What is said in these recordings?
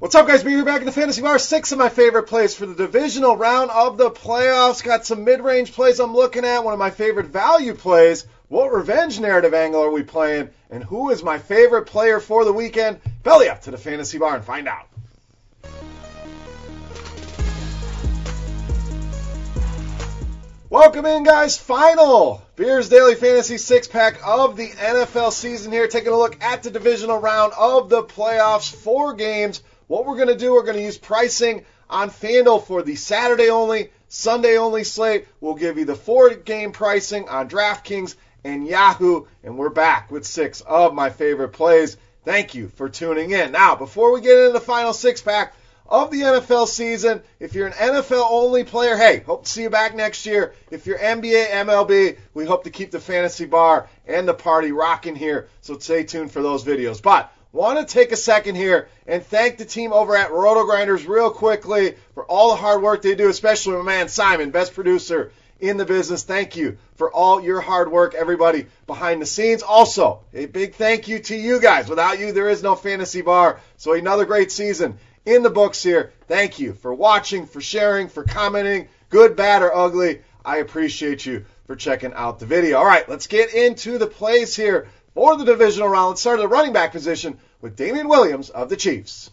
What's up, guys? Beer back in the Fantasy Bar. Six of my favorite plays for the divisional round of the playoffs. Got some mid-range plays I'm looking at. One of my favorite value plays. What revenge narrative angle are we playing? And who is my favorite player for the weekend? Belly up to the Fantasy Bar and find out. Welcome in, guys. Final Beers Daily Fantasy six pack of the NFL season here. Taking a look at the divisional round of the playoffs. Four games. What we're going to do, we're going to use pricing on FanDuel for the Saturday only, Sunday only slate. We'll give you the four game pricing on DraftKings and Yahoo. And we're back with six of my favorite plays. Thank you for tuning in. Now, before we get into the final six pack, of the NFL season. If you're an NFL only player, hey, hope to see you back next year. If you're NBA, MLB, we hope to keep the fantasy bar and the party rocking here. So stay tuned for those videos. But want to take a second here and thank the team over at RotoGrinders real quickly for all the hard work they do, especially my man Simon, best producer in the business. Thank you for all your hard work, everybody behind the scenes. Also, a big thank you to you guys. Without you, there is no fantasy bar. So another great season in the books here. Thank you for watching, for sharing, for commenting, good, bad, or ugly. I appreciate you for checking out the video. All right, let's get into the plays here for the divisional round. Let's start at the running back position with Damien Williams of the Chiefs.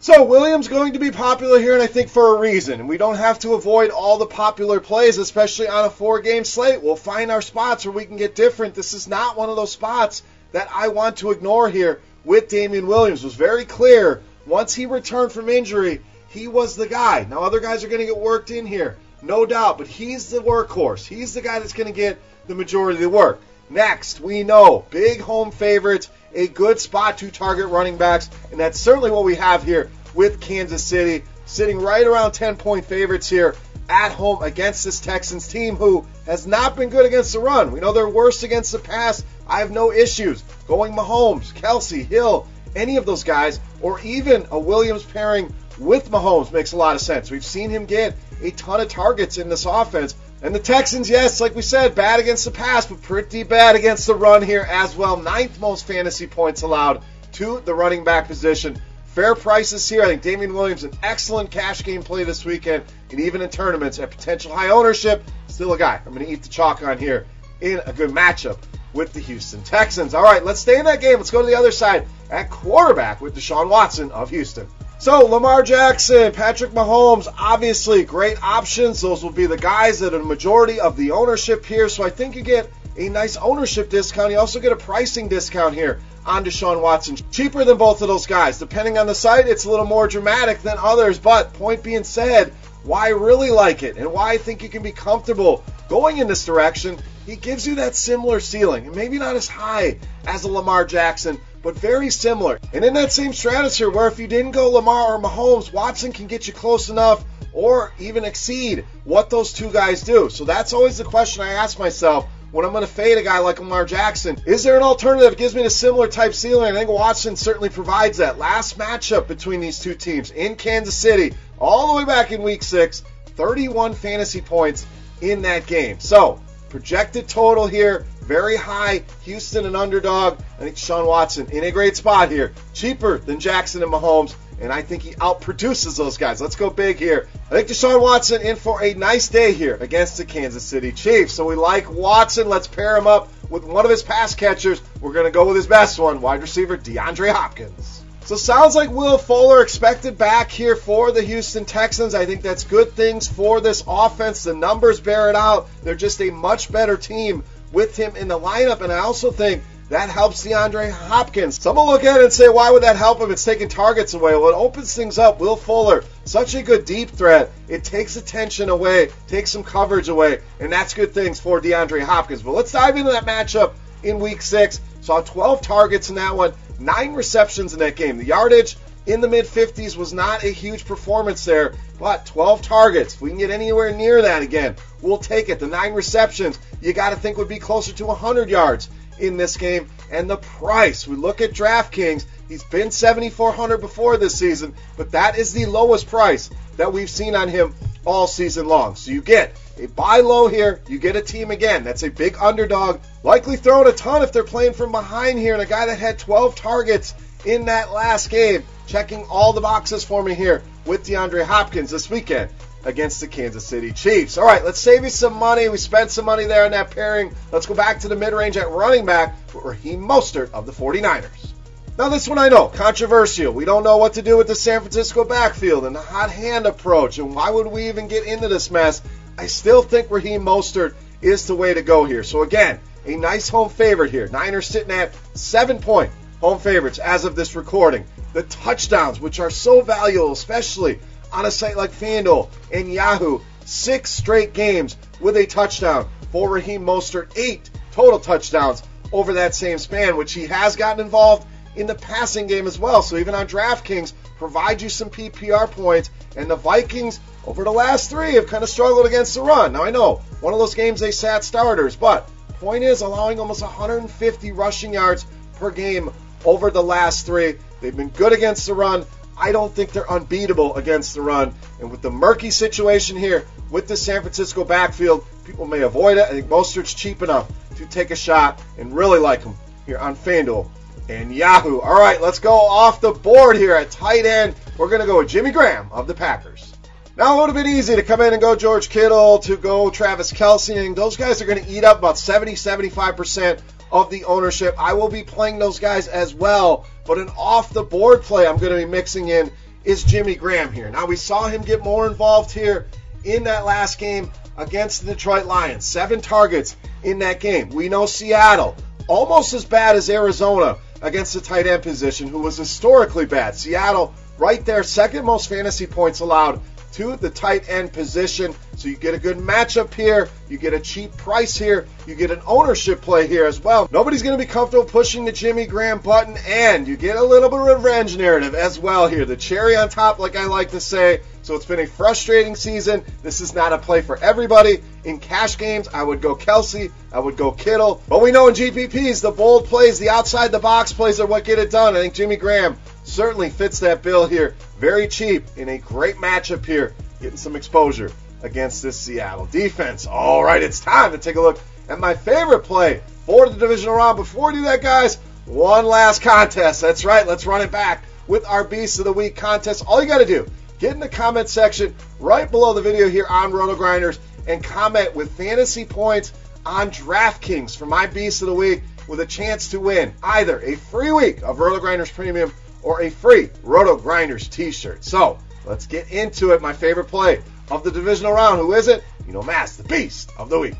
So Williams going to be popular here, and I think for a reason. And we don't have to avoid all the popular plays, especially on a four-game slate. We'll find our spots where we can get different. This is not one of those spots that I want to ignore here with Damien Williams. It was very clear once he returned from injury, he was the guy. Now, other guys are going to get worked in here, no doubt, but he's the workhorse. He's the guy that's going to get the majority of the work. Next, we know big home favorites, a good spot to target running backs, and that's certainly what we have here with Kansas City, sitting right around 10 point favorites here at home against this Texans team who has not been good against the run. We know they're worse against the pass. I have no issues going Mahomes, Kelce, Hill, any of those guys, or even a Williams pairing with Mahomes makes a lot of sense. We've seen him get a ton of targets in this offense. And the Texans, yes, like we said, bad against the pass, but pretty bad against the run here as well. Ninth most fantasy points allowed to the running back position. Fair prices here. I think Damien Williams, an excellent cash game play this weekend, and even in tournaments at potential high ownership, still a guy I'm going to eat the chalk on here in a good matchup with the Houston Texans. All right, let's stay in that game. Let's go to the other side at quarterback with Deshaun Watson of Houston. So, Lamar Jackson, Patrick Mahomes, obviously great options. Those will be the guys that are the majority of the ownership here. So, I think you get a nice ownership discount. You also get a pricing discount here on Deshaun Watson. Cheaper than both of those guys. Depending on the site, it's a little more dramatic than others. But, point being said, why I really like it and why I think you can be comfortable going in this direction he gives you that similar ceiling, maybe not as high as a Lamar Jackson, but very similar. And in that same stratosphere, where if you didn't go Lamar or Mahomes, Watson can get you close enough or even exceed what those two guys do. So that's always the question I ask myself when I'm going to fade a guy like Lamar Jackson. Is there an alternative that gives me a similar type ceiling? I think Watson certainly provides that. Last matchup between these two teams in Kansas City, all the way back in week six, 31 fantasy points in that game. So Projected total here, very high. Houston an underdog. I think Deshaun Watson in a great spot here. Cheaper than Jackson and Mahomes. And I think he outproduces those guys. Let's go big here. I think Deshaun Watson in for a nice day here against the Kansas City Chiefs. So we like Watson. Let's pair him up with one of his pass catchers. We're going to go with his best one, wide receiver DeAndre Hopkins. So sounds like Will Fuller expected back here for the Houston Texans. I think that's good things for this offense. The numbers bear it out. They're just a much better team with him in the lineup, and I also think that helps DeAndre Hopkins. Some will look at it and say, why would that help him? It's taking targets away. Well, it opens things up. Will Fuller, such a good deep threat. It takes attention away, takes some coverage away, and that's good things for DeAndre Hopkins. But let's dive into that matchup in week six. Saw 12 targets in that one nine receptions in that game. The yardage in the mid 50s was not a huge performance there, but 12 targets. If we can get anywhere near that again, we'll take it. The nine receptions, you got to think would be closer to 100 yards in this game. And the price, we look at DraftKings, he's been 7,400 before this season, but that is the lowest price that we've seen on him all season long. So you get a buy low here, you get a team again. That's a big underdog, likely throwing a ton if they're playing from behind here, and a guy that had 12 targets in that last game, checking all the boxes for me here with DeAndre Hopkins this weekend against the Kansas City Chiefs. All right, let's save you some money. We spent some money there in that pairing. Let's go back to the mid range at running back with Raheem Mostert of the 49ers. Now, this one I know, controversial. We don't know what to do with the San Francisco backfield and the hot hand approach, and why would we even get into this mess? I still think Raheem Mostert is the way to go here. So, again, a nice home favorite here. Niners sitting at seven point home favorites as of this recording. The touchdowns, which are so valuable, especially on a site like FanDuel and Yahoo, six straight games with a touchdown for Raheem Mostert, eight total touchdowns over that same span, which he has gotten involved in the passing game as well. So even on DraftKings, provide you some PPR points. And the Vikings, over the last three, have kind of struggled against the run. Now I know one of those games they sat starters, but point is allowing almost 150 rushing yards per game over the last three. They've been good against the run. I don't think they're unbeatable against the run. And with the murky situation here with the San Francisco backfield, people may avoid it. I think Mostert's cheap enough to take a shot and really like him here on FanDuel and Yahoo. All right, let's go off the board here at tight end. We're going to go with Jimmy Graham of the Packers. Now, it would have been easy to come in and go George Kittle, to go Travis Kelce, and those guys are going to eat up about 70 75% of the ownership. I will be playing those guys as well, but an off the board play I'm going to be mixing in is Jimmy Graham here. Now, we saw him get more involved here in that last game against the Detroit Lions. Seven targets in that game. We know Seattle, almost as bad as Arizona against the tight end position, who was historically bad. Seattle, right there, second most fantasy points allowed to the tight end position. So you get a good matchup here. You get a cheap price here. You get an ownership play here as well. Nobody's going to be comfortable pushing the Jimmy Graham button, and you get a little bit of revenge narrative as well here. The cherry on top, like I like to say. So it's been a frustrating season. This is not a play for everybody. In cash games, I would go Kelce, I would go Kittle. But we know in GPPs, the bold plays, the outside the box plays are what get it done. I think Jimmy Graham certainly fits that bill here. Very cheap in a great matchup here, getting some exposure against this Seattle defense. All right, it's time to take a look at my favorite play for the divisional round. Before we do that, guys, one last contest. That's right, let's run it back with our Beast of the Week contest. All you got to do, get in the comment section right below the video here on RotoGrinders and comment with fantasy points on DraftKings for my Beast of the Week with a chance to win either a free week of RotoGrinders Premium or a free RotoGrinders t-shirt. So let's get into it. My favorite play of the divisional round. Who is it? You know, Mass, the beast of the week.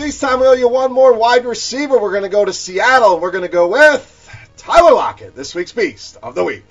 All right, this time we owe you one more wide receiver. We're going to go to Seattle. We're going to go with Tyler Lockett, this week's beast of the week.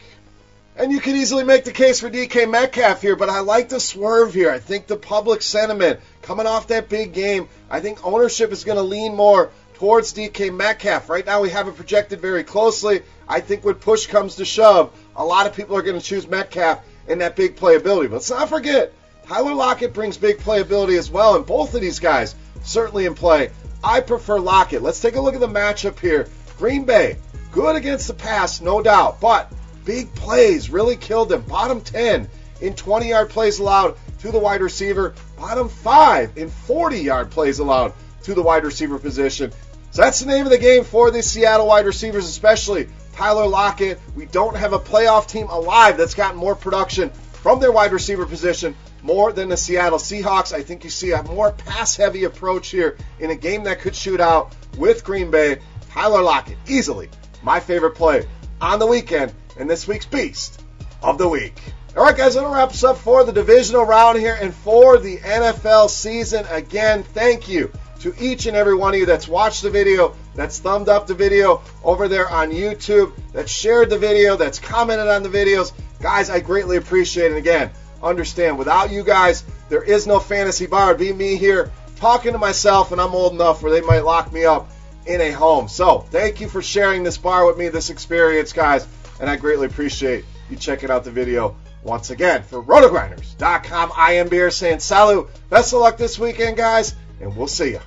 And you could easily make the case for DK Metcalf here, but I like the swerve here. I think the public sentiment coming off that big game, I think ownership is going to lean more towards DK Metcalf. Right now, we have it projected very closely. I think when push comes to shove, a lot of people are going to choose Metcalf in that big playability. But let's not forget, Tyler Lockett brings big playability as well, and both of these guys certainly in play. I prefer Lockett. Let's take a look at the matchup here. Green Bay, good against the pass, no doubt, but big plays really killed them. Bottom 10 in 20 yard plays allowed to the wide receiver, bottom 5 in 40 yard plays allowed to the wide receiver position. So that's the name of the game for the Seattle wide receivers, especially Tyler Lockett. We don't have a playoff team alive that's gotten more production from their wide receiver position more than the Seattle Seahawks. I think you see a more pass heavy approach here in a game that could shoot out with Green Bay. Tyler Lockett, easily my favorite play on the weekend and this week's Beast of the Week. All right, guys, that wraps up for the divisional round here and for the NFL season. Again, thank you to each and every one of you that's watched the video, that's thumbed up the video over there on YouTube, that shared the video, that's commented on the videos. Guys, I greatly appreciate it. Again, understand, without you guys, there is no fantasy bar. Be me here talking to myself, and I'm old enough where they might lock me up in a home. So, thank you for sharing this bar with me, this experience, guys and I greatly appreciate you checking out the video once again. For rotogrinders.com, I am Beer saying salut. Best of luck this weekend, guys, and we'll see you.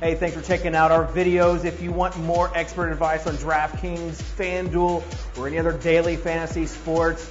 Hey, thanks for checking out our videos. If you want more expert advice on DraftKings, FanDuel, or any other daily fantasy sports,